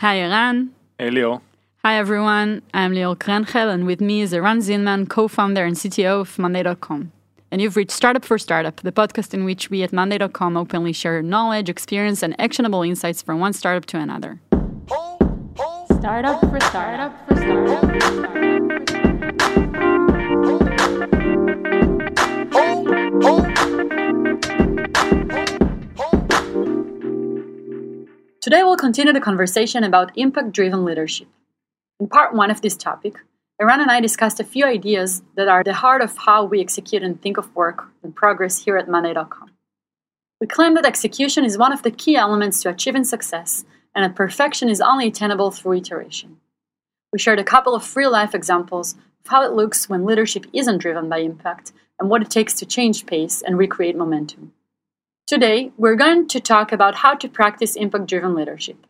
Hi, Eran. Hey, Leo. Hi, everyone. I'm Leo Krenchel, and with me is Eran Zinman, co founder and CTO of Monday.com. And you've reached Startup for Startup, the podcast in which we at Monday.com openly share knowledge, experience, and actionable insights from one startup to another. Startup for Startup for Startup. Today, we'll continue the conversation about impact driven leadership. In part one of this topic, Eran and I discussed a few ideas that are the heart of how we execute and think of work and progress here at Monday.com. We claim that execution is one of the key elements to achieving success, and that perfection is only attainable through iteration. We shared a couple of real life examples of how it looks when leadership isn't driven by impact and what it takes to change pace and recreate momentum. Today, we're going to talk about how to practice impact driven leadership.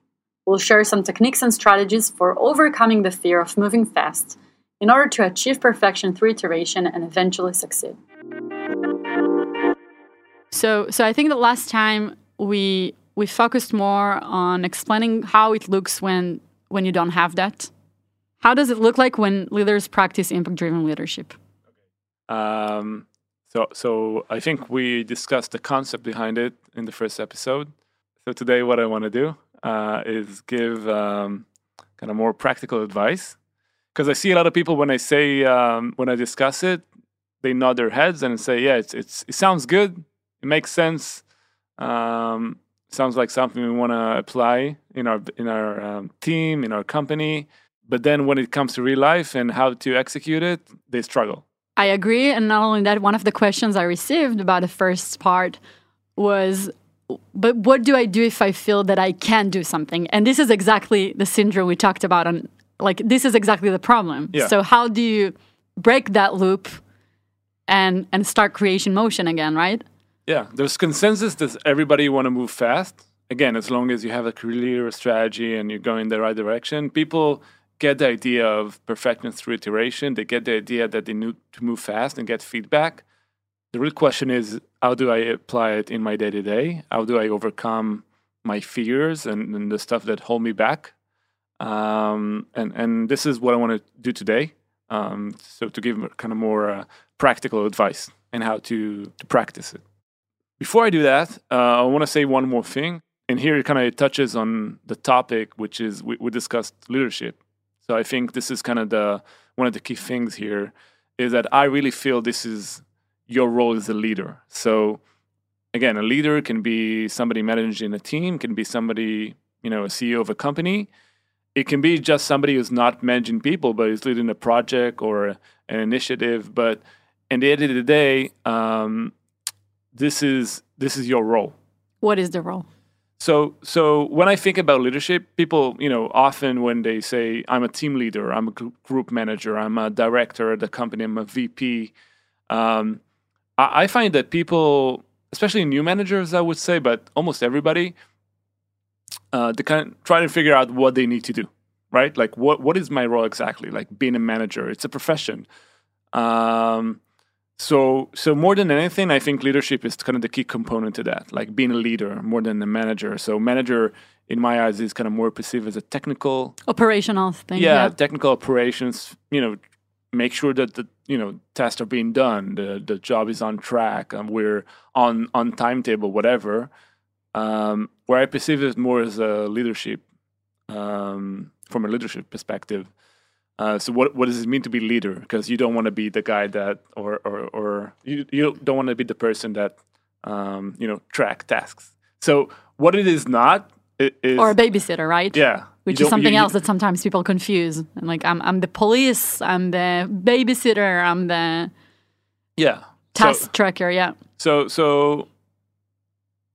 We'll share some techniques and strategies for overcoming the fear of moving fast in order to achieve perfection through iteration and eventually succeed. So, so I think the last time we we focused more on explaining how it looks when when you don't have that. How does it look like when leaders practice impact driven leadership? Um, so, so I think we discussed the concept behind it in the first episode. So today, what I want to do uh, is give um, kind of more practical advice because I see a lot of people when I say um, when I discuss it, they nod their heads and say, "Yeah, it's, it's it sounds good, it makes sense, um, sounds like something we want to apply in our in our um, team, in our company." But then when it comes to real life and how to execute it, they struggle. I agree. And not only that, one of the questions I received about the first part was, but what do I do if I feel that I can do something? And this is exactly the syndrome we talked about on like this is exactly the problem. Yeah. So how do you break that loop and and start creation motion again, right? Yeah, there's consensus that everybody want to move fast. Again, as long as you have a clear strategy and you're going in the right direction, people get the idea of perfection through iteration. They get the idea that they need to move fast and get feedback. The real question is how do I apply it in my day to day? How do I overcome my fears and, and, the stuff that hold me back? Um, and and this is what I want to do today. Um, so to give kind of more uh, practical advice and how to to practice it. Before I do that, uh, I want to say one more thing. And here it kind of touches on the topic, which is we, we discussed leadership. So I think this is kind of the one of the key things here is that I really feel this is your role as a leader. So again, a leader can be somebody managing a team, can be somebody, you know, a CEO of a company. It can be just somebody who's not managing people, but is leading a project or an initiative. But in the end of the day, um, this is this is your role. What is the role? So, so when I think about leadership, people, you know, often when they say I'm a team leader, I'm a group manager, I'm a director at the company, I'm a VP, um, I, I, find that people, especially new managers, I would say, but almost everybody, uh, they kind of try to figure out what they need to do, right? Like, what what is my role exactly? Like being a manager, it's a profession. Um, so, so more than anything, I think leadership is kind of the key component to that, like being a leader more than a manager. So, manager, in my eyes, is kind of more perceived as a technical, operational thing. Yeah, yeah. technical operations. You know, make sure that the you know tasks are being done, the the job is on track, and we're on on timetable, whatever. Um, where I perceive it more as a leadership, um, from a leadership perspective. Uh, so what what does it mean to be leader? Because you don't want to be the guy that, or or, or you you don't want to be the person that, um, you know, track tasks. So what it is not is or a babysitter, right? Yeah, which is something you, else that sometimes people confuse. And like I'm I'm the police, I'm the babysitter, I'm the yeah task so, tracker. Yeah. So so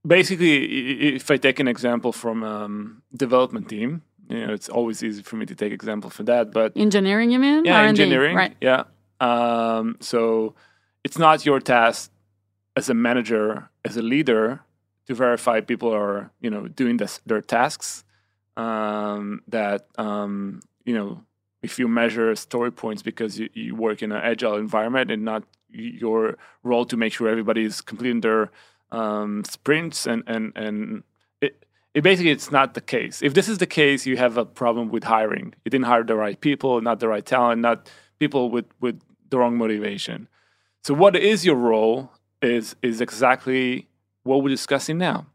basically, if I take an example from um, development team you know, it's always easy for me to take example for that. But engineering, you mean? Yeah, R&D, engineering. Right. Yeah. Um, so it's not your task as a manager, as a leader, to verify people are, you know, doing this, their tasks. Um, that um, you know, if you measure story points because you, you work in an agile environment and not your role to make sure everybody is completing their um, sprints and and and it basically it's not the case. If this is the case, you have a problem with hiring. You didn't hire the right people, not the right talent, not people with with the wrong motivation. So what is your role is is exactly what we're discussing now.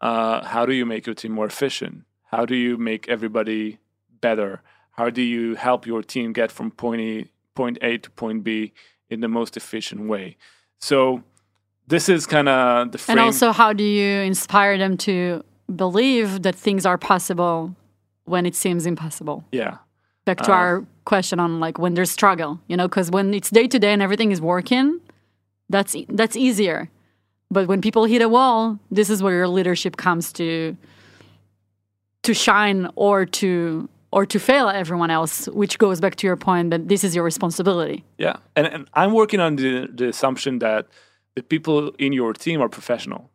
Uh, how do you make your team more efficient? How do you make everybody better? How do you help your team get from point A, point A to point B in the most efficient way? So this is kind of the frame. And also, how do you inspire them to believe that things are possible when it seems impossible? Yeah. Back to uh, our question on like when there's struggle, you know, because when it's day to day and everything is working, that's that's easier. But when people hit a wall, this is where your leadership comes to to shine or to or to fail everyone else, which goes back to your point that this is your responsibility. Yeah, and, and I'm working on the, the assumption that the people in your team are professional.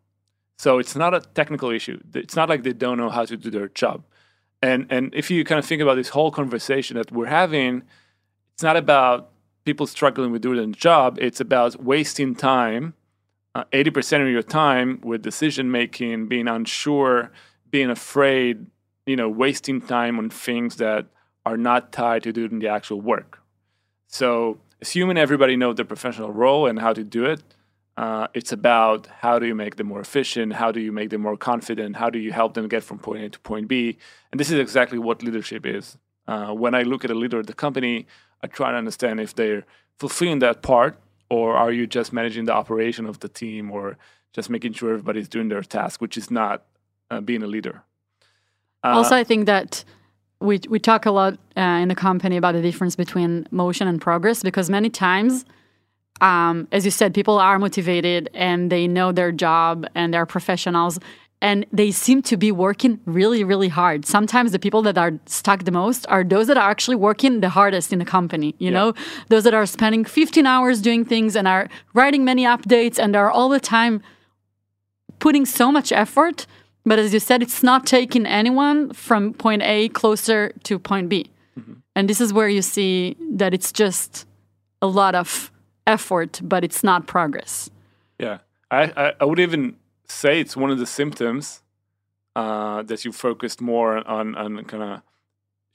So it's not a technical issue. It's not like they don't know how to do their job. And and if you kind of think about this whole conversation that we're having, it's not about people struggling with doing the job. It's about wasting time, uh, eighty uh, percent of your time with decision making, being unsure, being afraid. You know, wasting time on things that are not tied to doing the actual work. So, assuming everybody knows their professional role and how to do it, uh, it's about how do you make them more efficient? How do you make them more confident? How do you help them get from point A to point B? And this is exactly what leadership is. Uh, when I look at a leader of the company, I try to understand if they're fulfilling that part, or are you just managing the operation of the team, or just making sure everybody's doing their task, which is not uh, being a leader. Uh, also, I think that we we talk a lot uh, in the company about the difference between motion and progress because many times um, as you said, people are motivated and they know their job and they're professionals and they seem to be working really, really hard. Sometimes the people that are stuck the most are those that are actually working the hardest in the company, you yeah. know, those that are spending 15 hours doing things and are writing many updates and are all the time putting so much effort. But as you said, it's not taking anyone from point A closer to point B. Mm-hmm. And this is where you see that it's just a lot of effort, but it's not progress. Yeah, I, I, I would even say it's one of the symptoms uh, that you focused more on on kind of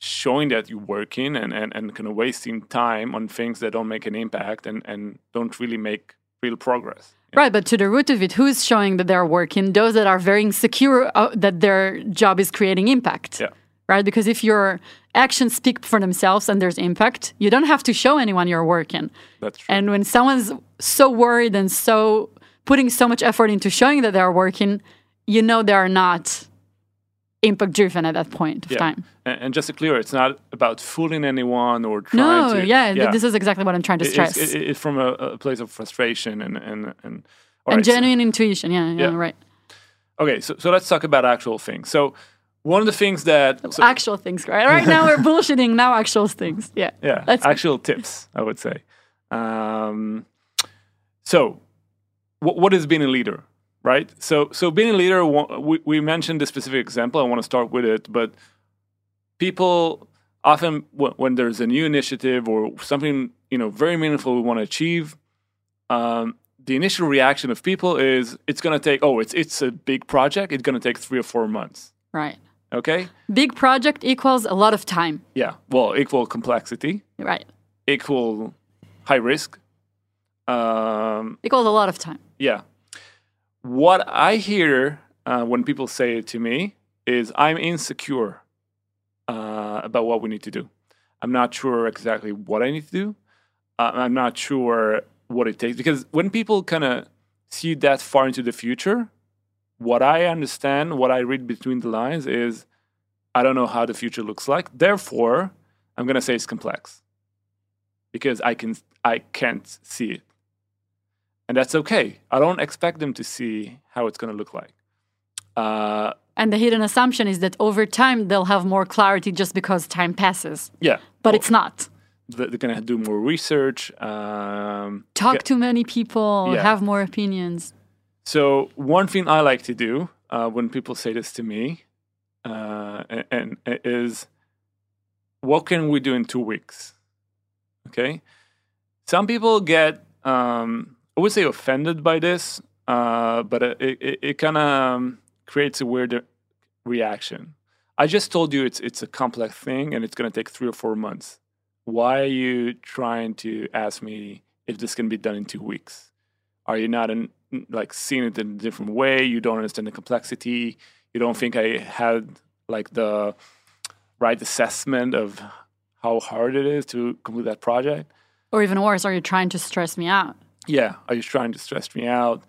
showing that you're working and, and, and kind of wasting time on things that don't make an impact and, and don't really make real progress. Yeah. Right, but to the root of it, who's showing that they're working? Those that are very insecure uh, that their job is creating impact. Yeah. Right, because if your actions speak for themselves and there's impact, you don't have to show anyone you're working. That's true. And when someone's so worried and so putting so much effort into showing that they're working, you know they are not impact driven at that point of yeah. time. And, just to clear, it's not about fooling anyone or trying no, to. Yeah, yeah, this is exactly what I'm trying to stress. It's, it's from a, a, place of frustration and and and, and right, genuine so, intuition. Yeah, yeah, yeah, right. Okay, so so let's talk about actual things. So one of the things that so, actual things right? Right now we're bullshitting now actual things. Yeah. Yeah That's actual tips i would say. Um, so w- what is being a leader right? So so being a leader we, we mentioned the specific example. I want to start with it but people often w- when there's a new initiative or something you know very meaningful we want to achieve um, the initial reaction of people is it's going to take oh it's it's a big project. It's going to take three or four months. Right Okay. Big project equals a lot of time. Yeah. Well, equal complexity. Right. Equal high risk. Um, equals a lot of time. Yeah. What I hear uh, when people say it to me is I'm insecure uh, about what we need to do. I'm not sure exactly what I need to do. Uh, I'm not sure what it takes because when people kind of see that far into the future, what I understand, what I read between the lines is I don't know how the future looks like. Therefore, I'm going to say it's complex because I can I can't see it. And that's okay. I don't expect them to see how it's going to look like. Uh, and the hidden assumption is that over time they'll have more clarity just because time passes. Yeah. But well, it's not. They're going to do more research. Um, Talk get, to many people, yeah. have more opinions. So one thing I like to do uh, when people say this to me, uh, and, and, is, what can we do in two weeks? Okay, some people get, um, I would say, offended by this, uh, but it it, it kind of um, creates a weird reaction. I just told you it's it's a complex thing and it's going to take three or four months. Why are you trying to ask me if this can be done in two weeks? Are you not in, like seeing it in a different way? You don't understand the complexity. You don't think I had like the right assessment of how hard it is to complete that project. Or even worse, are you trying to stress me out? Yeah, are you trying to stress me out?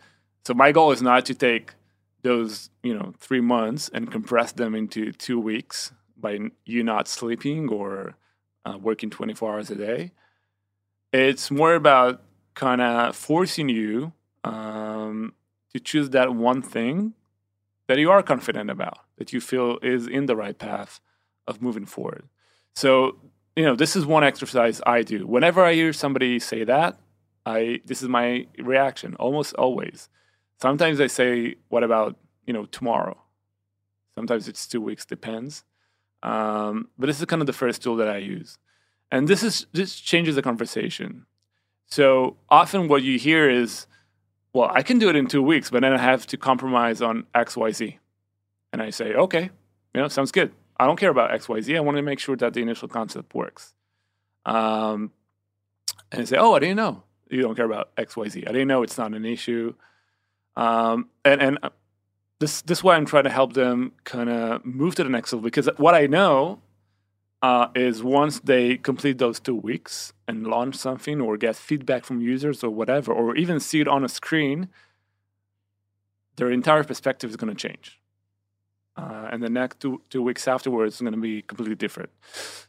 So my goal is not to take those, you know, three months and compress them into two weeks by you not sleeping or uh, working 24 hours a day. It's more about kind of forcing you um, to choose that one thing that you are confident about, that you feel is in the right path of moving forward. So, you know, this is one exercise I do. Whenever I hear somebody say that, I this is my reaction almost always. Sometimes I say, "What about you know tomorrow?" Sometimes it's two weeks, depends. Um, but this is kind of the first tool that I use, and this is this changes the conversation. So often, what you hear is, "Well, I can do it in two weeks, but then I have to compromise on X, Y, Z," and I say, "Okay, you know, sounds good. I don't care about X, Y, Z. I want to make sure that the initial concept works." Um, and I say, "Oh, I didn't know you don't care about X, Y, Z. I didn't know it's not an issue." Um, and and uh, this this is why I'm trying to help them kind of move to the next level because what I know uh, is once they complete those two weeks and launch something or get feedback from users or whatever, or even see it on a screen, their entire perspective is going to change. Uh, and the next two, two weeks afterwards is going to be completely different.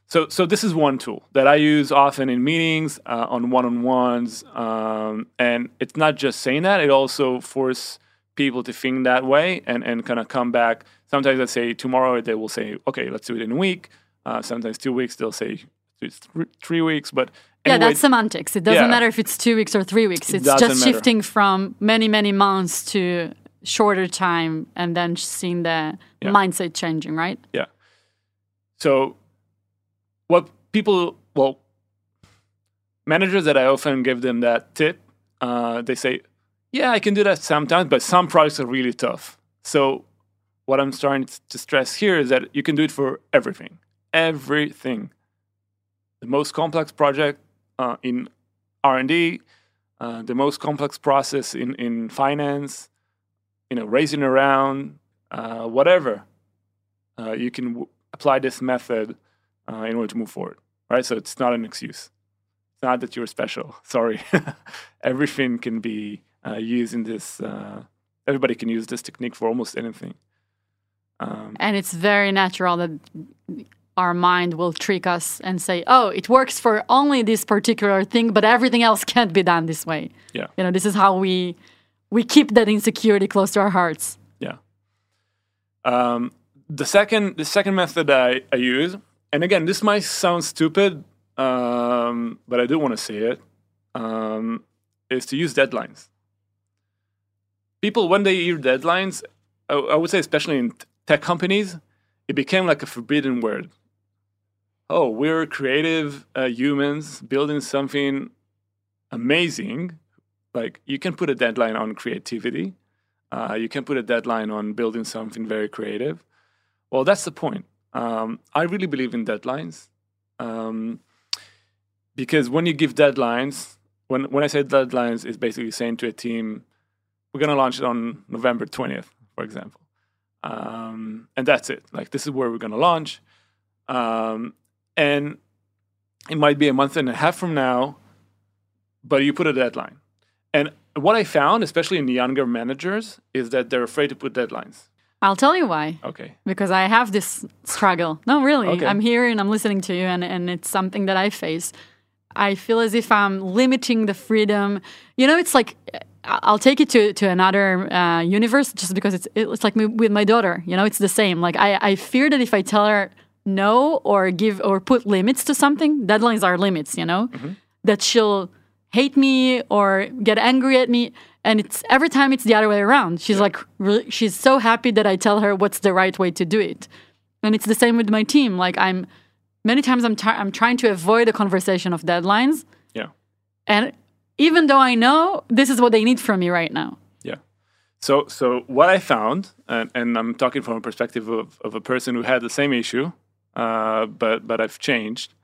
So, so this is one tool that I use often in meetings, uh, on one-on-ones, um, and it's not just saying that; it also forces people to think that way and, and kind of come back. Sometimes I say tomorrow they will say, "Okay, let's do it in a week." Uh, sometimes two weeks they'll say it's three weeks, but anyway, yeah, that's semantics. It doesn't yeah. matter if it's two weeks or three weeks. It's just matter. shifting from many many months to shorter time and then seeing the yeah. mindset changing, right? Yeah. So, what people, well, managers that I often give them that tip, uh, they say, yeah, I can do that sometimes, but some projects are really tough. So, what I'm starting to stress here is that you can do it for everything. Everything. The most complex project uh, in R&D, uh, the most complex process in, in finance, you know, raising around, uh, whatever, uh, you can w- apply this method uh, in order to move forward. Right? So it's not an excuse. It's not that you're special. Sorry. Everything can be uh, used in this. Everybody can use this technique for almost anything. Um, and it's very natural that our mind will trick us and say, "Oh, it works for only this particular thing, but everything else can't be done this way." Yeah. You know, this is how we we keep that insecurity close to our hearts. Yeah. Um, the second the second method I, I use, and again, this might sound stupid, um, but I do want to say it, um, is to use deadlines. People, when they hear deadlines, I, I would say, especially in tech companies, it became like a forbidden word. Oh, we're creative uh, humans building something amazing. Like you can put a deadline on creativity. Uh, you can put a deadline on building something very creative. Well that's the point. Um, i really believe in deadlines um, because when you give deadlines when, when i say deadlines it's basically saying to a team we're going to launch it on november 20th for example. Um, and that's it. Like this is where we're going to launch. Um, and it might be a month and a half from now but you put a deadline and what I found, especially in the younger managers, is that they're afraid to put deadlines. I'll tell you why. Okay. Because I have this struggle. No, really. Okay. I'm here and I'm listening to you, and, and it's something that I face. I feel as if I'm limiting the freedom. You know, it's like I'll take it to to another uh, universe just because it's it's like with my daughter. You know, it's the same. Like I I fear that if I tell her no or give or put limits to something, deadlines are limits. You know, mm-hmm. that she'll hate me or get angry at me and it's every time it's the other way around. She's yeah. like really, she's so happy that i tell her what's the right way to do it. And it's the same with my team. Like i'm many times i'm, t- I'm trying to avoid a conversation of deadlines. Yeah. And even though i know this is what they need from me right now. Yeah. So, so what I found, and, and I'm talking from a perspective of, of a person who had the same issue, uh, but but I've changed.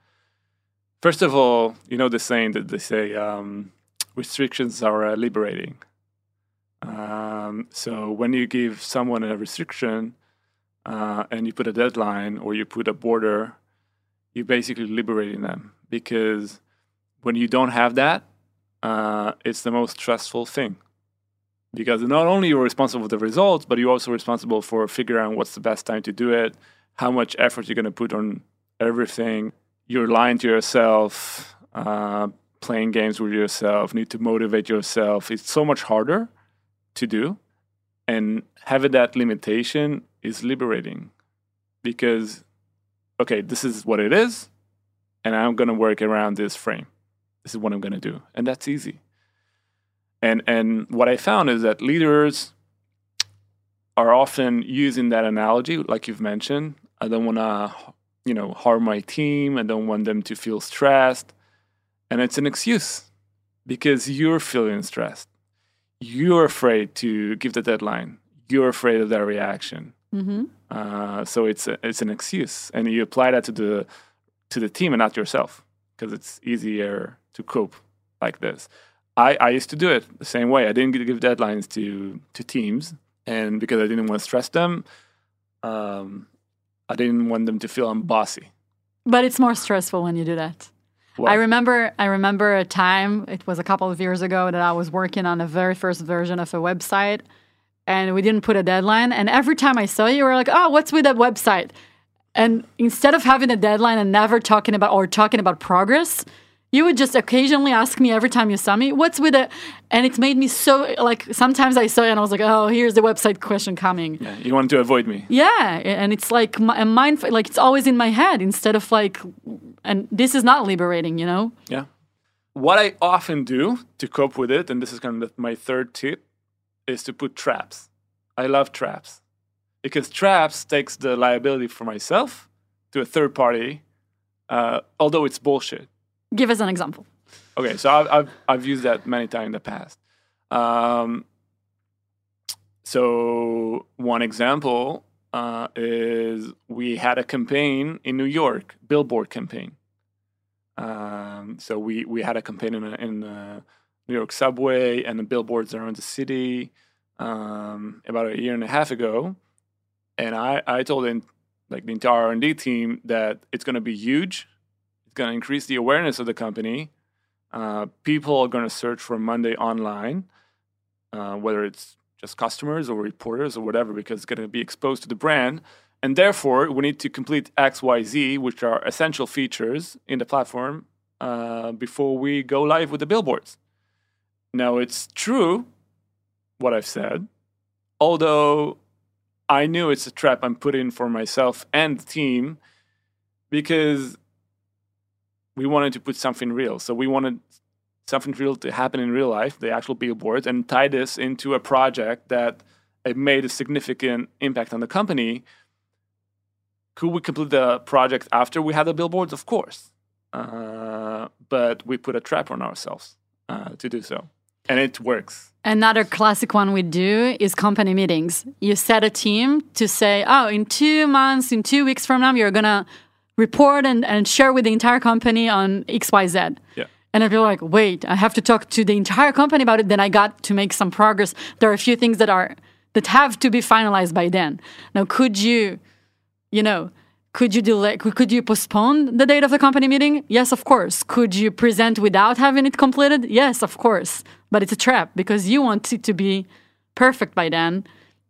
First of all, you know the saying that they say um, restrictions are uh, liberating. Um, so when you give someone a restriction uh, and you put a deadline or you put a border, you're basically liberating them because when you don't have that, uh, it's the most stressful thing because not only you're responsible for the results, but you're also responsible for figuring out what's the best time to do it, how much effort you're going to put on everything. You're lying to yourself, uh, playing games with yourself, need to motivate yourself. It's so much harder to do. And having that limitation is liberating because, okay, this is what it is, and I'm going to work around this frame. This is what I'm going to do. And that's easy. And, and what I found is that leaders are often using that analogy, like you've mentioned. I don't want to, you know, harm my team. I don't want them to feel stressed. And it's an excuse because you're feeling stressed. You're afraid to give the deadline. You're afraid of their reaction. Mm-hmm. Uh, so it's a, it's an excuse, and you apply that to the to the team and not yourself because it's easier to cope like this. I, I used to do it the same way. I didn't give deadlines to to teams, and because I didn't want to stress them, um, I didn't want them to feel I'm bossy. But it's more stressful when you do that. I remember I remember a time, it was a couple of years ago that I was working on the very first version of a website and we didn't put a deadline. And every time I saw you, you were like, oh, what's with that website? And instead of having a deadline and never talking about or talking about progress, you would just occasionally ask me every time you saw me, what's with it? And it made me so like sometimes I saw you and I was like, oh, here's the website question coming. Yeah, you wanted to avoid me. Yeah, and it's like a mind, like it's always in my head instead of like, and this is not liberating, you know? Yeah. What I often do to cope with it, and this is kind of my third tip, is to put traps. I love traps because traps takes the liability for myself to a third party, uh, although it's bullshit. Give us an example. Okay, so I've I've, I've used that many times in the past. Um, so one example uh, is we had a campaign in New York, billboard campaign. Um, so we we had a campaign in, in New York subway and the billboards around the city um, about a year and a half ago, and I I told in, like the entire R and D team that it's going to be huge going to increase the awareness of the company. Uh, people are going to search for Monday online, uh, whether it's just customers or reporters or whatever, because it's going to be exposed to the brand. And therefore, we need to complete X, Y, Z, which are essential features in the platform uh, before we go live with the billboards. Now, it's true what I've said, although I knew it's a trap I'm putting for myself and the team because we wanted to put something real. So we wanted something real to happen in real life, the actual billboards, and tie this into a project that made a significant impact on the company. Could we complete the project after we had the billboards? Of course. Uh, but we put a trap on ourselves uh, to do so. And it works. Another classic one we do is company meetings. You set a team to say, oh, in two months, in two weeks from now, you're going to report and, and share with the entire company on XYZ. Yeah. And I'd be like, wait, I have to talk to the entire company about it. Then I got to make some progress. There are a few things that are that have to be finalized by then. Now, could you, you know, could you delay? Could you postpone the date of the company meeting? Yes, of course. Could you present without having it completed? Yes, of course. But it's a trap because you want it to be perfect by then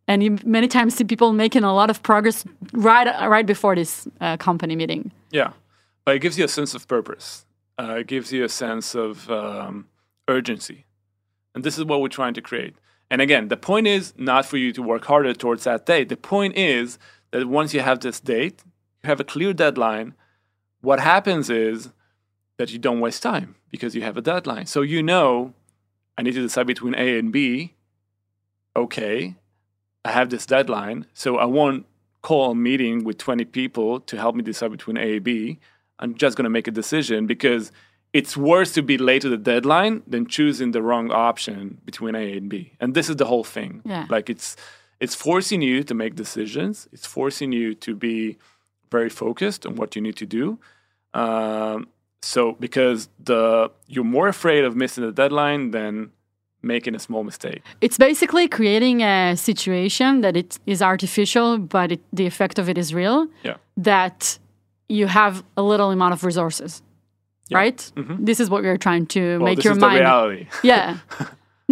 and you many times see people making a lot of progress right right before this uh, company meeting. Yeah, but it gives you a sense of purpose. Uh, it gives you a sense of um, urgency, and this is what we're trying to create. And again, the point is not for you to work harder towards that date. The point is that once you have this date, you have a clear deadline. What happens is that you don't waste time because you have a deadline. So you know, I need to decide between A and B. Okay, I have this deadline, so I won't call a meeting with 20 people to help me decide between A and B. I'm just going to make a decision because it's worse to be late to the deadline than choosing the wrong option between A and B. And this is the whole thing. Yeah. Like it's it's forcing you to make decisions. It's forcing you to be very focused on what you need to do. Um, so because the you're more afraid of missing the deadline than making a small mistake. It's basically creating a situation that it is artificial, but it, the effect of it is real. Yeah. That you have a little amount of resources, right? This is what we're trying to Mm-hmm. Well, make this your is mind. the reality. Yeah.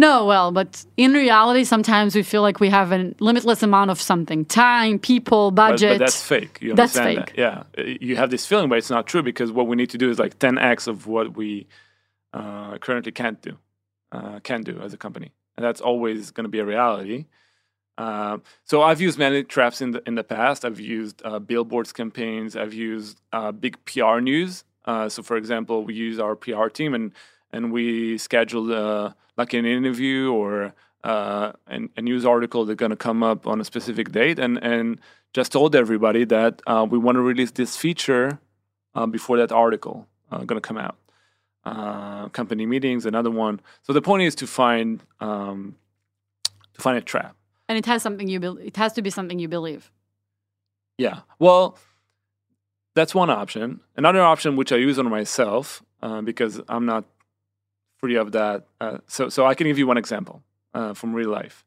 No, well, but in reality, sometimes we feel like we have a limitless amount of something time, people, budget. but that's fake. You That's fake. that? Yeah. Uh, You have this feeling, but it's not true because what we need to do is like 10x of what we uh, currently can't do, uh, can do as a company, and that's always going to be a reality. Uh, so I've used many traps in the in the past. I've used uh, billboards campaigns. I've used uh, big PR news. Uh, so, for example, we use our PR team and and we schedule uh, like an interview or uh, an, a news article that's going to come up on a specific date, and and just told everybody that we want to release this feature before that article going to come out. Uh, company meetings, another one. So the point is to find um, to find a trap. and it has something you bel it has to be something you believe. Yeah. Well, that's one option. Another option, which I use on myself, uh, because I'm not free of that. Uh, so, so I can give you one example uh, from real life.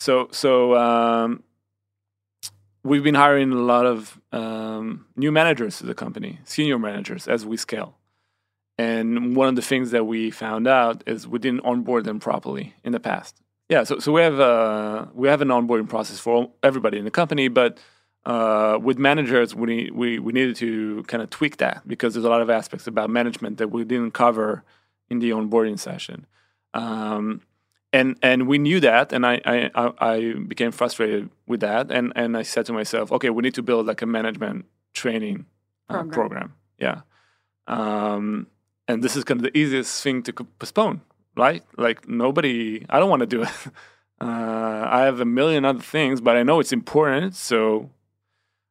So, so um, we've been hiring a lot of um, new managers to the company, senior managers, as we scale. And one of the things that we found out is we didn't onboard them properly in the past. Yeah, so so we have a, we have an onboarding process for everybody in the company, but uh, with managers, we, we we needed to kind of tweak that because there's a lot of aspects about management that we didn't cover in the onboarding session, um, and and we knew that, and I, I I I became frustrated with that, and and I said to myself, okay, we need to build like a management training uh, Program. program. Yeah, um, and this is kind of the easiest thing to postpone, right? Like nobody, I don't want to do it. Uh, I have a million other things, but I know it's important, so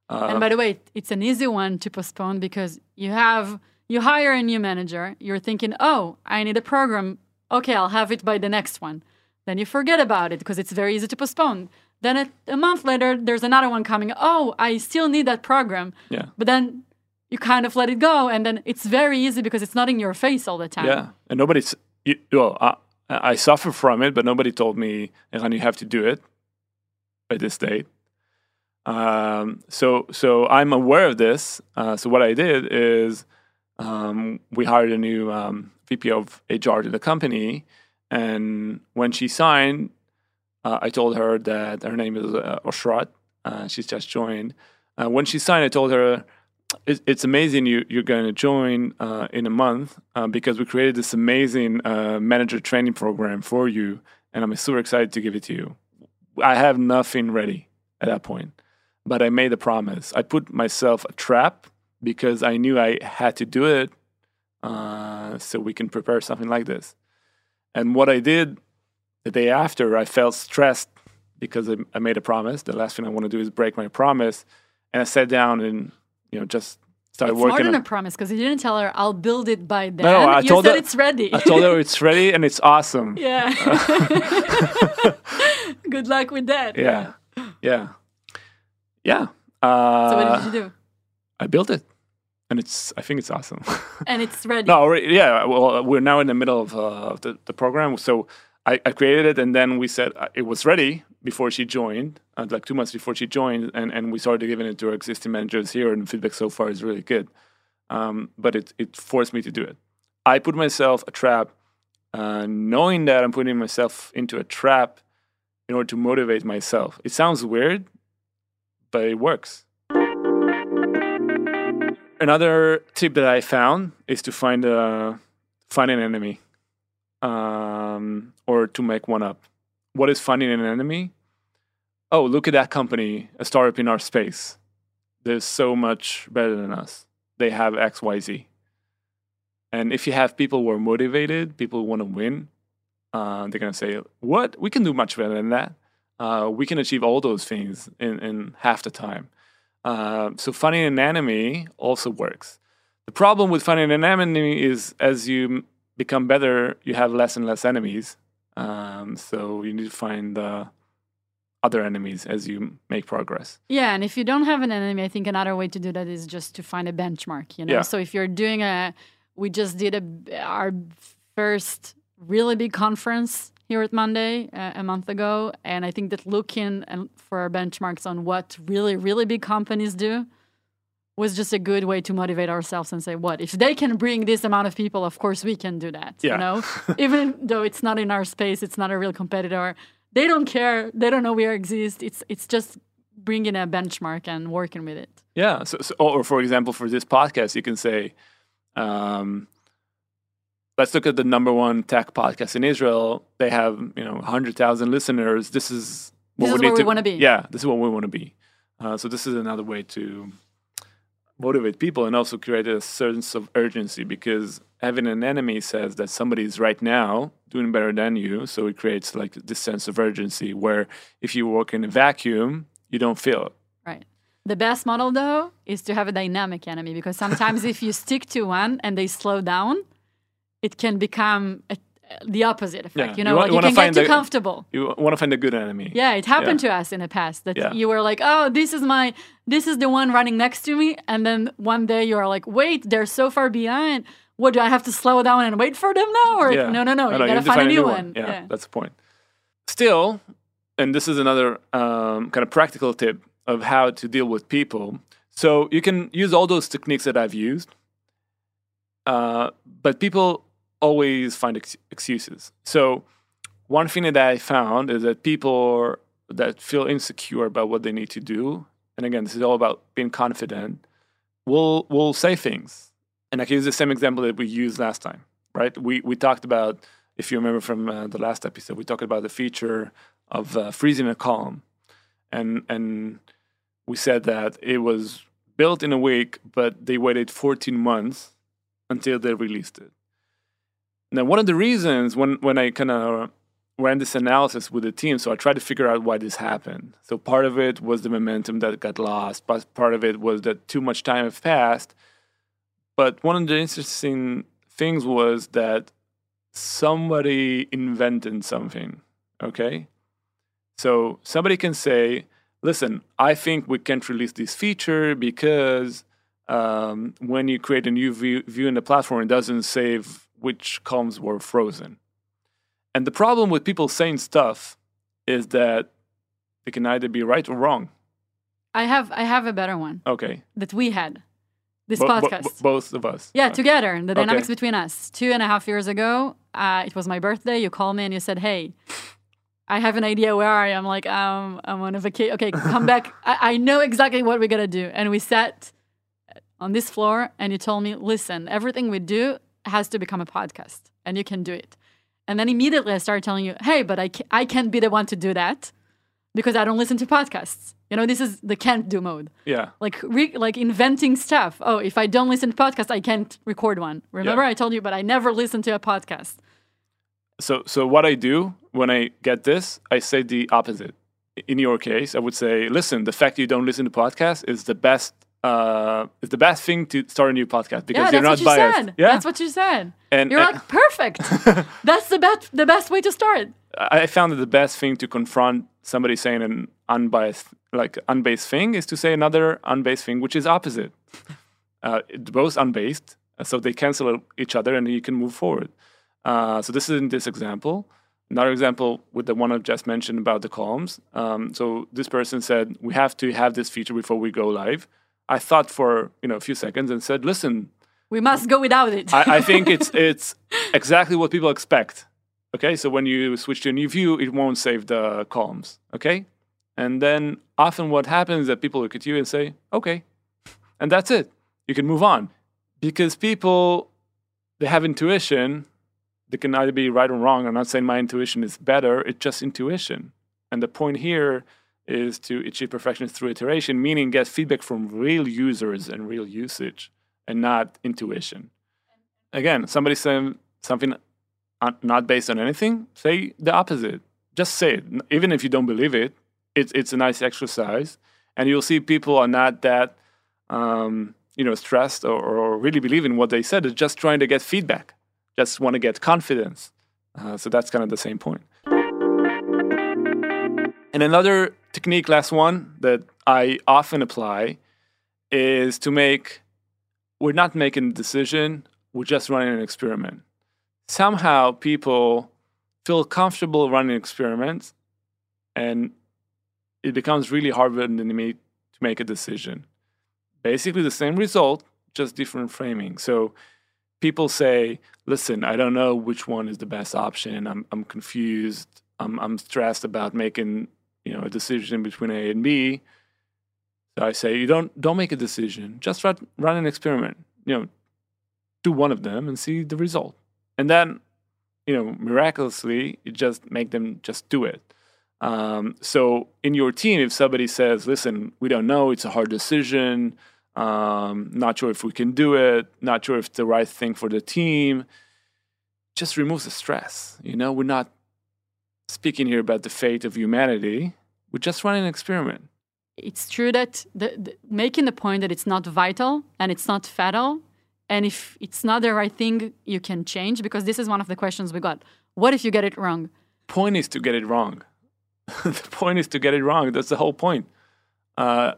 uh, and by the way, it's an easy one to postpone because you have you hire a new manager. You're thinking, oh, I need a program. Okay, I'll have it by the next one. Then you forget about it because it's very easy to postpone. Then a, a month later, there's another one coming. Oh, I still need that program. yeah, But then you kind of let it go, and then it's very easy because it's not in your face all the time. yeah, and nobody's. You, well, I, I suffer from it, but nobody told me, Eran, you have to do it At this date. Um, so, so I'm aware of this. Uh, so what I did is um, we hired a new um, VP of HR to the company, and when she signed, uh, I told her that her name is uh, Oshrat. Uh, she's just joined. Uh, when she signed, I told her it, it's amazing you, you're going to join uh, in a month uh, because we created this amazing uh, manager training program for you, and I'm super excited to give it to you. I have nothing ready at that point, but I made a promise. I put myself a trap because I knew I had to do it uh, so we can prepare something like this. And what I did the day after, I felt stressed because I, I made a promise. The last thing I want to do is break my promise. And I sat down and you know just started working. It's more than on- a promise because you didn't tell her I'll build it by then. no, I you told said her it's ready. I told her it's ready and it's awesome. yeah. Good luck with that. Yeah, yeah, yeah. Uh, So what did you do? I built it, and it's. I think it's awesome. And it's ready. no, yeah. Well, we're now in the middle of uh, the the program, so I, I created it, and then we said uh, it was ready before she joined, uh, like two months before she joined, and, and we started giving it to our existing managers here, and the feedback so far is really good. Um, but it it forced me to do it. I put myself a trap, uh, knowing that I'm putting myself into a trap in order to motivate myself. It sounds weird, but it works. Another tip that I found is to find a find an enemy, um, or to make one up. What is finding an enemy? Oh, look at that company, a startup in our space. They're so much better than us. They have X, Y, Z. And if you have people who are motivated, people who want to win, uh, they're gonna say, "What? We can do much better than that. Uh, we can achieve all those things in, in half the time." Uh, so finding an enemy also works. The problem with finding an enemy is as you become better, you have less and less enemies. Um, so you need to find uh, other enemies as you make progress. Yeah, and if you don't have an enemy, I think another way to do that is just to find a benchmark. You know, Yeah. so if you're doing a, we just did a our first really big conference here at Monday uh, a month ago, and I think that looking and for our benchmarks on what really really big companies do was just a good way to motivate ourselves and say, what if they can bring this amount of people? Of course, we can do that. Yeah. You know, even though it's not in our space, it's not a real competitor. They don't care. They don't know we exist. It's it's just bringing a benchmark and working with it. Yeah. So, so or for example, for this podcast, you can say, um, let's look at the number one tech podcast in Israel. They have you know hundred thousand listeners. This is what This where we wanna be. Yeah, this is what we want to be. Uh, so this is another way to motivate people and also create a sense of urgency because having an enemy says that somebody is right now doing better than you so it creates like this sense of urgency where if you work in a vacuum you don't feel it Right. The best model though is to have a dynamic enemy because sometimes if you stick to one and they slow down, it can become a, the opposite effect. Yeah, You know, you wa- like you you, can get too the- comfortable. you want to find a good enemy Yeah, it happened to us in the past that Yeah. you were like, "Oh, this is my this is the one running next to me," and then one day you are like, "Wait, they're so far behind. What do I have to slow down and wait for them now?" Or Yeah. no, no, no, you need gotta to find a new one. Yeah, that's the point. Still, and this is another um, kind of practical tip of how to deal with people. So you can use all those techniques that I've used, uh, but people always find ex- excuses. So one thing that I found is that people that feel insecure about what they need to do, and again, this is all about being confident, will will say things. And I can use the same example that we used last time, right? We we talked about, if you remember from uh, the last episode, we talked about the feature of uh, freezing a column, and and we said that it was built in a week, but they waited 14 months until they released it. Now, one of the reasons when when I kind of ran this analysis with the team, so I tried to figure out why this happened. So part of it was the momentum that got lost, but part of it was that too much time had passed. But one of the interesting things was that somebody invented something. Okay, so somebody can say, "Listen, I think we can't release this feature because." Um, when you create a new view, view in the platform, it doesn't save which columns were frozen. And the problem with people saying stuff is that they can either be right or wrong. I have I have a better one Okay. that we had this Bo- podcast. bo- both of us. Yeah, Uh, together. The dynamics Okay. between us. Two and a half years ago, uh, it was my birthday. You called me and you said, "Hey, I have an idea. Where? I'm like, um, "I'm on a vacation. Okay, come back. I-, I know exactly what we're gonna do." And we sat on this floor, and you told me, "Listen, everything we do has to become a podcast, and you can do it." And then immediately I started telling you, "Hey, but I ca- I can't be the one to do that because I don't listen to podcasts. You know, this is the can't do mode." Yeah. like re- like inventing stuff. Oh, if I don't listen to podcasts, I can't record one. Remember, I told you, but I never listen to a podcast. So, so what I do when I get this, I say the opposite. In your case, I would say, listen, the fact you don't listen to podcasts is the best. Uh, is the best thing to start a new podcast because yeah, you're not biased. said. Yeah, that's what you said. And- You're and- like perfect. that's the best the best way to start. I found that the best thing to confront somebody saying an unbiased, like unbased thing, is to say another unbased thing, which is opposite. Uh, it's both unbased, so they cancel each other, and you can move forward. Uh, so this is in this example. Another example with the one I just mentioned about the columns. Um, so this person said we have to have this feature before we go live. I thought for you know a few seconds and said, listen, We must go without it. I, I think it's it's exactly what people expect. Okay, so when you switch to a new view, it won't save the columns. Okay, and then often what happens is that people look at you and say, "Okay," and that's it. You can move on because people they have intuition. They can either be right or wrong. I'm not saying my intuition is better. It's just intuition, and the point here is to achieve perfection through iteration, meaning get feedback from real users and real usage and not intuition. Again, somebody saying something not based on anything, say the opposite. Just say it. Even if you don't believe it, it's, it's a nice exercise. And you'll see people are not that um, you know stressed or, or really believe in what they said. They're just trying to get feedback, just want to get confidence. Uh, so that's kind of the same point. And another technique, last one that I often apply, is to make we're not making a decision, we're just running an experiment. Somehow people feel comfortable running experiments and it becomes really hard for them to make a decision. Basically, the same result, just different framing. So people say, listen, I don't know which one is the best option. I'm, I'm confused. I'm, I'm stressed about making you know a decision between A and B. So I say, you don't don't make a decision. Just run, run an experiment. You know, do one of them and see the result. And then, you know, miraculously, you just make them just do it. Um, so in your team, if somebody says, "Listen, we don't know. It's a hard decision. Um, not sure if we can do it. Not sure if it's the right thing for the team," just removes the stress. You know, we're not speaking here about the fate of humanity. We're just running an experiment. It's true that the, the, making the point that it's not vital and it's not fatal, and if it's not the right thing, you can change. Because this is one of the questions we got. What if you get it wrong? Point is to get it wrong. the point is to get it wrong. That's the whole point. Uh,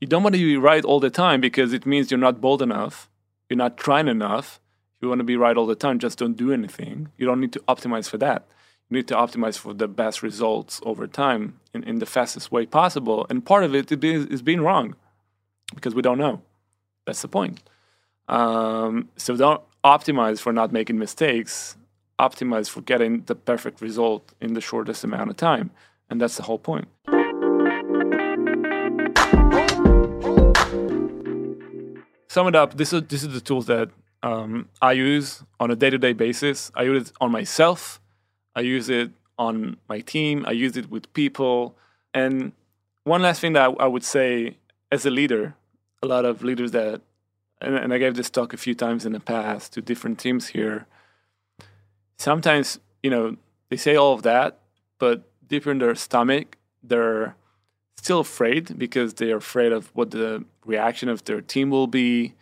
you don't want to be right all the time because it means you're not bold enough. You're not trying enough. You want to be right all the time. Just don't do anything. You don't need to optimize for that. You need to optimize for the best results over time in, in the fastest way possible. And part of it is being wrong because we don't know. That's the point. Um, so don't optimize for not making mistakes optimize for getting the perfect result in the shortest amount of time. And that's the whole point. Sum it up, this is, this is the tools that um, I use on a day to day basis. I use it on myself, I use it on my team, I use it with people. And one last thing that I, would say as a leader, a lot of leaders that, and, and I gave this talk a few times in the past to different teams here sometimes you know they say all of that, but deep in their stomach, they're still afraid because they're afraid of what the reaction of their team will be.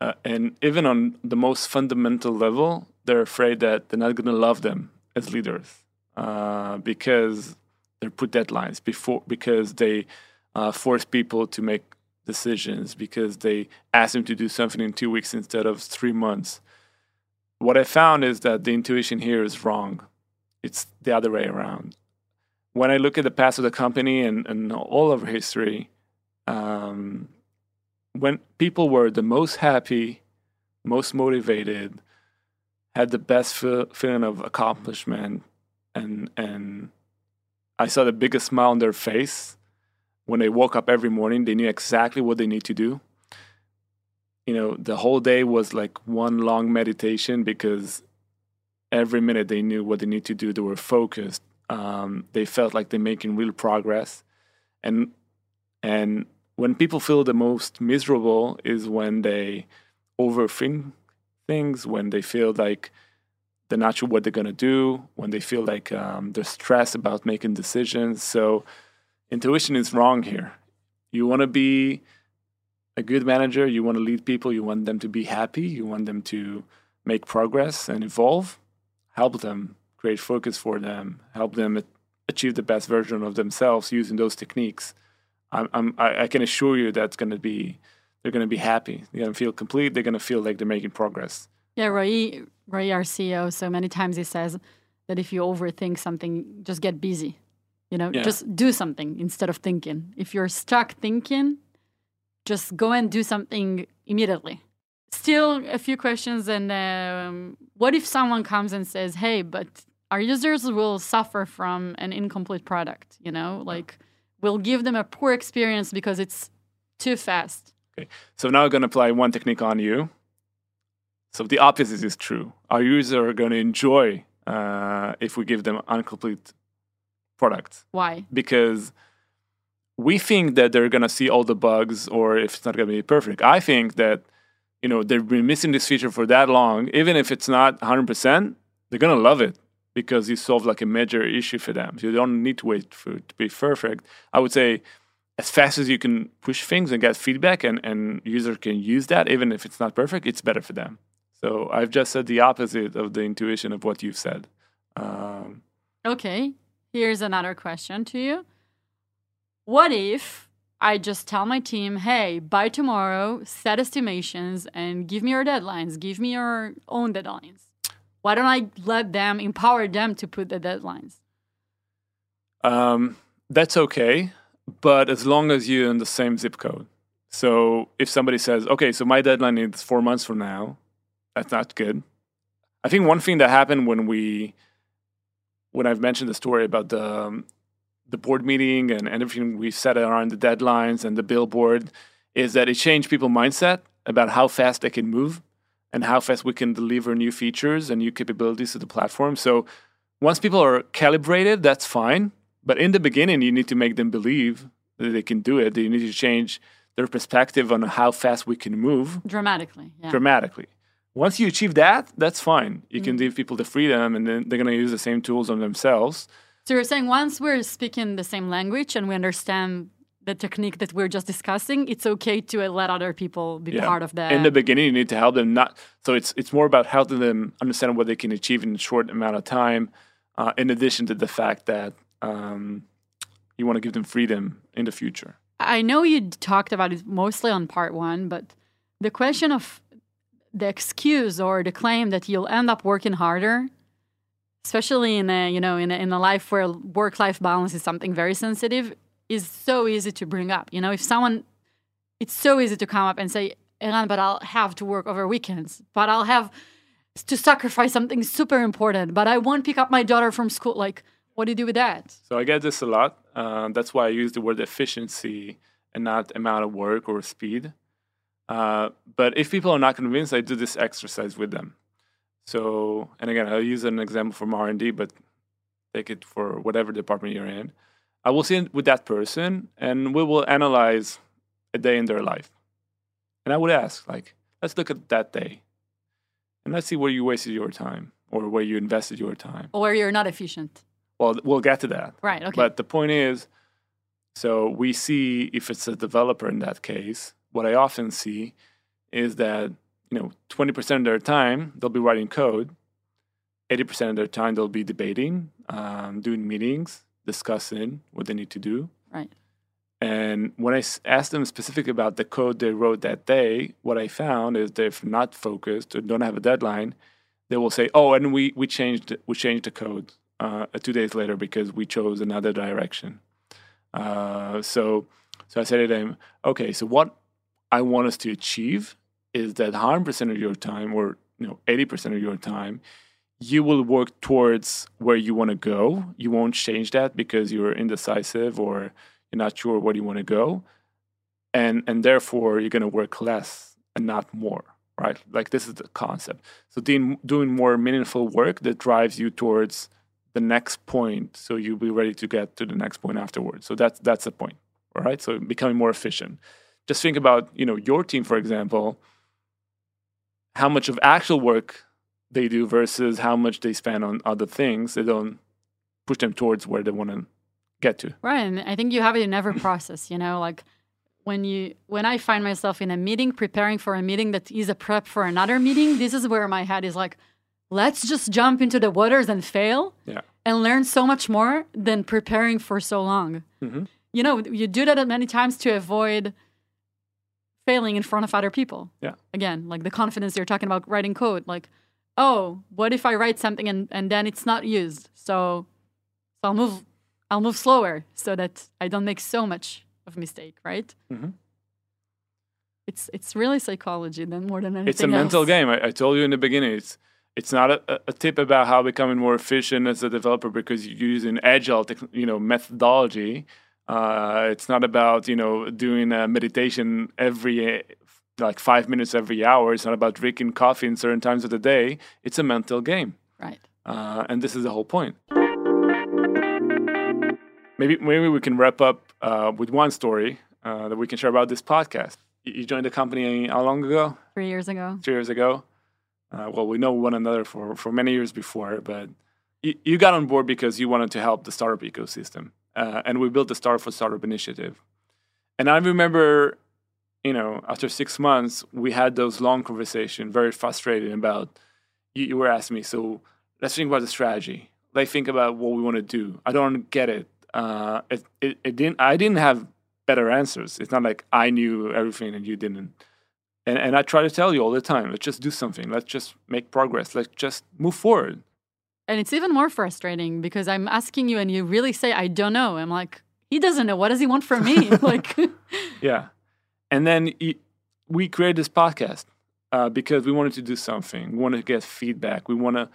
Uh, and even on the most fundamental level, they're afraid that they're not going to love them as leaders uh, because they put deadlines before because they uh, force people to make decisions because they ask them to do something in two weeks instead of three months what I found is that the intuition here is wrong. It's the other way around. When I look at the past of the company and, and all of history, um, when people were the most happy, most motivated, had the best feeling of accomplishment, and and I saw the biggest smile on their face when they woke up every morning. They knew exactly what they need to do. You know the whole day was like one long meditation because every minute they knew what they need to do they were focused. Um, they felt like they're making real progress. And and when people feel the most miserable is when they overthink things when they feel like they're not sure what they're going to do when they feel like um, they're stressed about making decisions so intuition is wrong here you want to be a good manager, you want to lead people, you want them to be happy, you want them to make progress and evolve, help them, create focus for them, help them achieve the best version of themselves using those techniques. I'm, I'm, I, can assure you that's going to be, they're going to be happy. They're going to feel complete. They're going to feel like they're making progress. Yeah, Roy, Roy, our CEO, so many times he says that if you overthink something, just get busy. You know, yeah. just do something instead of thinking. If you're stuck thinking, just go and do something immediately. Still, a few questions. And um, what if someone comes and says, "Hey, but our users will suffer from an incomplete product"? You know, like we'll give them a poor experience because it's too fast. Okay, so now I'm going to apply one technique on you. So the opposite is true. Our users are going to enjoy uh, if we give them incomplete products. Why? Because we think that they're going to see all the bugs or if it's not going to be perfect. I think that you know they've been missing this feature for that long even if it's not 100% they're going to love it because you solve like a major issue for them so you don't need to wait for it to be perfect i would say as fast as you can push things and get feedback and, and user can use that, even if it's not perfect, it's better for them. So I've just said the opposite of the intuition of what you've said. Um, okay, here's another question to you. What if I just tell my team, hey, by tomorrow, set estimations and give me your deadlines, give me your own deadlines? Why don't I let them empower them to put the deadlines? Um, that's okay but as long as you're in the same zip code. So if somebody says, okay, so my deadline is four months from now, that's not good. I think one thing that happened when we, when I've mentioned the story about the, um, the board meeting and, and everything we set around the deadlines and the billboard is that it changed people's mindset about how fast they can move and how fast we can deliver new features and new capabilities to the platform. So once people are calibrated, that's fine. But in the beginning, you need to make them believe that they can do it. You need to change their perspective on how fast we can move dramatically. Yeah. Dramatically. Once you achieve that, that's fine. You mm can give people the freedom, and then they're going to use the same tools on themselves. So you're saying once we're speaking the same language and we understand the technique that we're just discussing, it's okay to let other people be yeah. part of that. In the beginning, you need to help them not. So it's it's more about helping them understand what they can achieve in a short amount of time. Uh, in addition to the fact that um, you want to give them freedom in the future. I know you talked about it mostly on part one, but the question of the excuse or the claim that you'll end up working harder, especially in a you know in a, in a life where work life balance is something very sensitive, is so easy to bring up. You know, if someone, it's so easy to come up and say, "Eran, but I'll have to work over weekends, but I'll have to sacrifice something super important, but I won't pick up my daughter from school." Like what do you do with that? So I get this a lot. Uh, that's why I use the word efficiency and not amount of work or speed. Uh, but if people are not convinced, I do this exercise with them. So, and again, I'll use an example from R&D, but take it for whatever department you're in. I will sit with that person and we will analyze a day in their life. And I would ask, like, let's look at that day and let's see where you wasted your time or where you invested your time. Or where you're not efficient. Well, we'll get to that. Right. Okay. But the point is, so we see if it's a developer in that case. What I often see is that you know, twenty percent of their time they'll be writing code. Eighty percent of their time they'll be debating, um, doing meetings, discussing what they need to do. Right. And when I asked them specifically about the code they wrote that day, what I found is they're not focused or don't have a deadline. They will say, "Oh, and we we changed we changed the code uh, two days later because we chose another direction. Uh, so, so I said to them, okay, so what I want us to achieve is that 100% of your time, or you know, 80% of your time, you will work towards where you want to go. You won't change that because you're indecisive or you're not sure where you want to go, and and therefore you're going to work less and not more. Right? Like this is the concept. So doing doing more meaningful work that drives you towards the next point so you'll be ready to get to the next point afterwards. So that's that's the point all right? So becoming more efficient. Just think about you know your team for example how much of actual work they do versus how much they spend on other things. They don't push them towards where they want to get to. Right and i think you have it in every process you know like when you when i find myself in a meeting preparing for a meeting that is a prep for another meeting this is where my head is like let's just jump into the waters and fail yeah. and learn so much more than preparing for so long. Mm-hmm. You know, you do that many times to avoid failing in front of other people. Yeah. Again, like the confidence you're talking about writing code. Like, oh, what if I write something and, and then it's not used? So, so I'll move I'll move slower so that I don't make so much of mistake, right? Mm-hmm. It's it's really psychology then more than anything. It's a else. mental game. I, I told you in the beginning. It's it's not a, a, tip about how becoming more efficient as a developer because you're using agile, you know, methodology. Uh, it's not about you know doing a meditation every like five minutes every hour. It's not about drinking coffee in certain times of the day. It's a mental game, right? Uh, and this is the whole point. Maybe maybe we can wrap up uh, with one story uh, that we can share about this podcast. You joined the company how long ago? Three years ago. Three years ago. Uh, well, we know one another for, for many years before, but you, you got on board because you wanted to help the startup ecosystem. Uh, and we built the Startup for Startup initiative. And I remember, you know, after six months, we had those long conversations, very frustrated about. You, you were asking me, so let's think about the strategy. Let's think about what we want to do. I don't get it. Uh, it, it, it didn't. I didn't have better answers. It's not like I knew everything and you didn't. And and I try to tell you all the time, let's just do something. Let's just make progress. Let's just move forward. And it's even more frustrating because I'm asking you and you really say, I don't know. I'm like, he doesn't know. What does he want from me? like, yeah. And then he, we created this podcast uh, because we wanted to do something. We wanted to get feedback. We want to,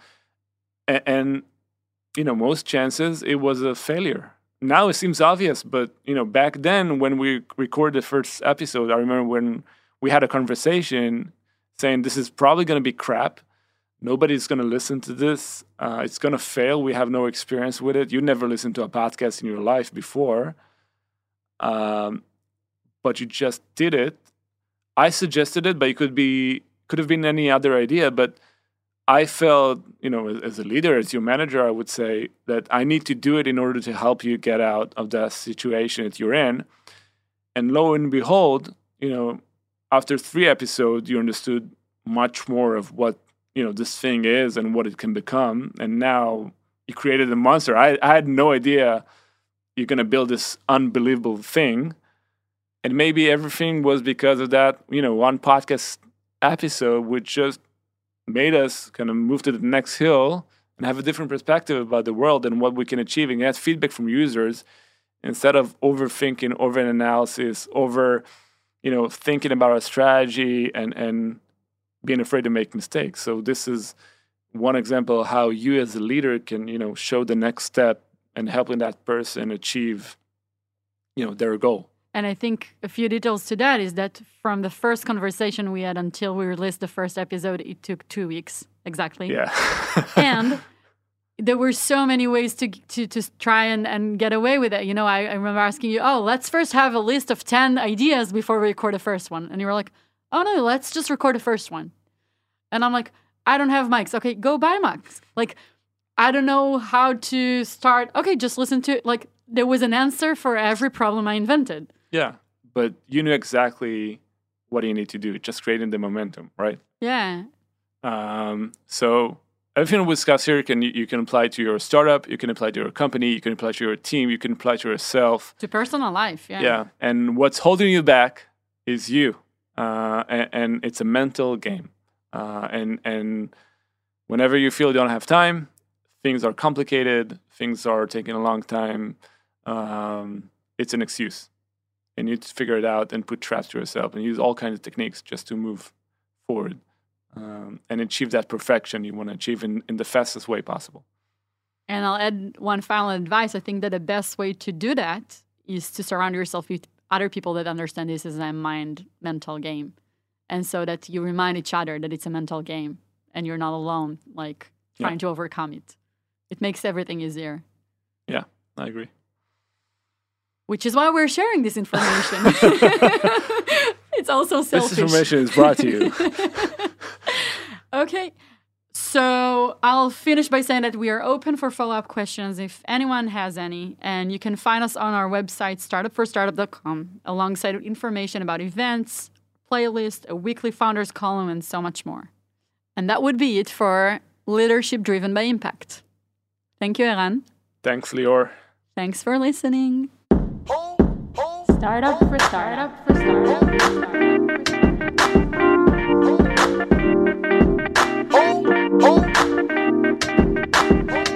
and, and, you know, most chances it was a failure. Now it seems obvious, but you know, back then when we recorded the first episode, I remember when we had a conversation saying this is probably going to be crap nobody's going to listen to this. Uh, it's going to fail. We have no experience with it. You never listened to a podcast in your life before, um, but you just did it. I suggested it, but it could be could have been any other idea. But I felt, you know, as a leader, as your manager, I would say that I need to do it in order to help you get out of that situation that you're in. And lo and behold, you know, after three episodes, you understood much more of what you know this thing is and what it can become. And now you created a monster. I, I had no idea you're going to build this unbelievable thing. And maybe everything was because of that you know one podcast episode which just made us kind of move to the next hill and have a different perspective about the world and what we can achieve. And get feedback from users. Instead of overthinking over analysis over you know thinking about our strategy and and being afraid to make mistakes. So this is one example of how you as a leader can, you know, show the next step and helping that person achieve, you know, their goal. And I think a few details to that is that from the first conversation we had until we released the first episode, it took two weeks exactly. Yeah. and there were so many ways to to, to try and, and get away with it. You know, I, I remember asking you, oh, let's first have a list of 10 ideas before we record the first one. And you were like, oh no, let's just record the first one. And I'm like, I don't have mics. Okay, go buy mics. Like, I don't know how to start. Okay, just listen to it. Like, there was an answer for every problem I invented. Yeah, but you knew exactly what you need to do, just creating the momentum, right? Yeah. Um, so everything we discuss here, you can you can apply to your startup, you can apply to your company, you can apply to your team, you can apply to yourself, to personal life. Yeah. Yeah, and what's holding you back is you uh, and, and, it's a mental game. Uh, and and whenever you feel you don't have time, things are complicated, things are taking a long time. Um, it's an excuse, and you need to figure it out and put traps to yourself and use all kinds of techniques just to move forward um, and achieve that perfection you want to achieve in, in the fastest way possible. And I'll add one final advice. I think that the best way to do that is to surround yourself with other people that understand this as a mind mental game. And so that you remind each other that it's a mental game and you're not alone like trying yeah. to overcome it. It makes everything easier. Yeah i agree. Which is why we're sharing this information. It's also selfish this information is brought to you okay so I'll finish by saying that we are open for follow up questions if anyone has any. And you can find us on our website, startupforstartup.com, alongside information about events, playlist, a weekly founders column, and so much more. And that would be it for Leadership Driven by Impact. Thank you, Eran. Thanks, Lior. Thanks for listening. Startup for startup for startup. For startup. Thank you.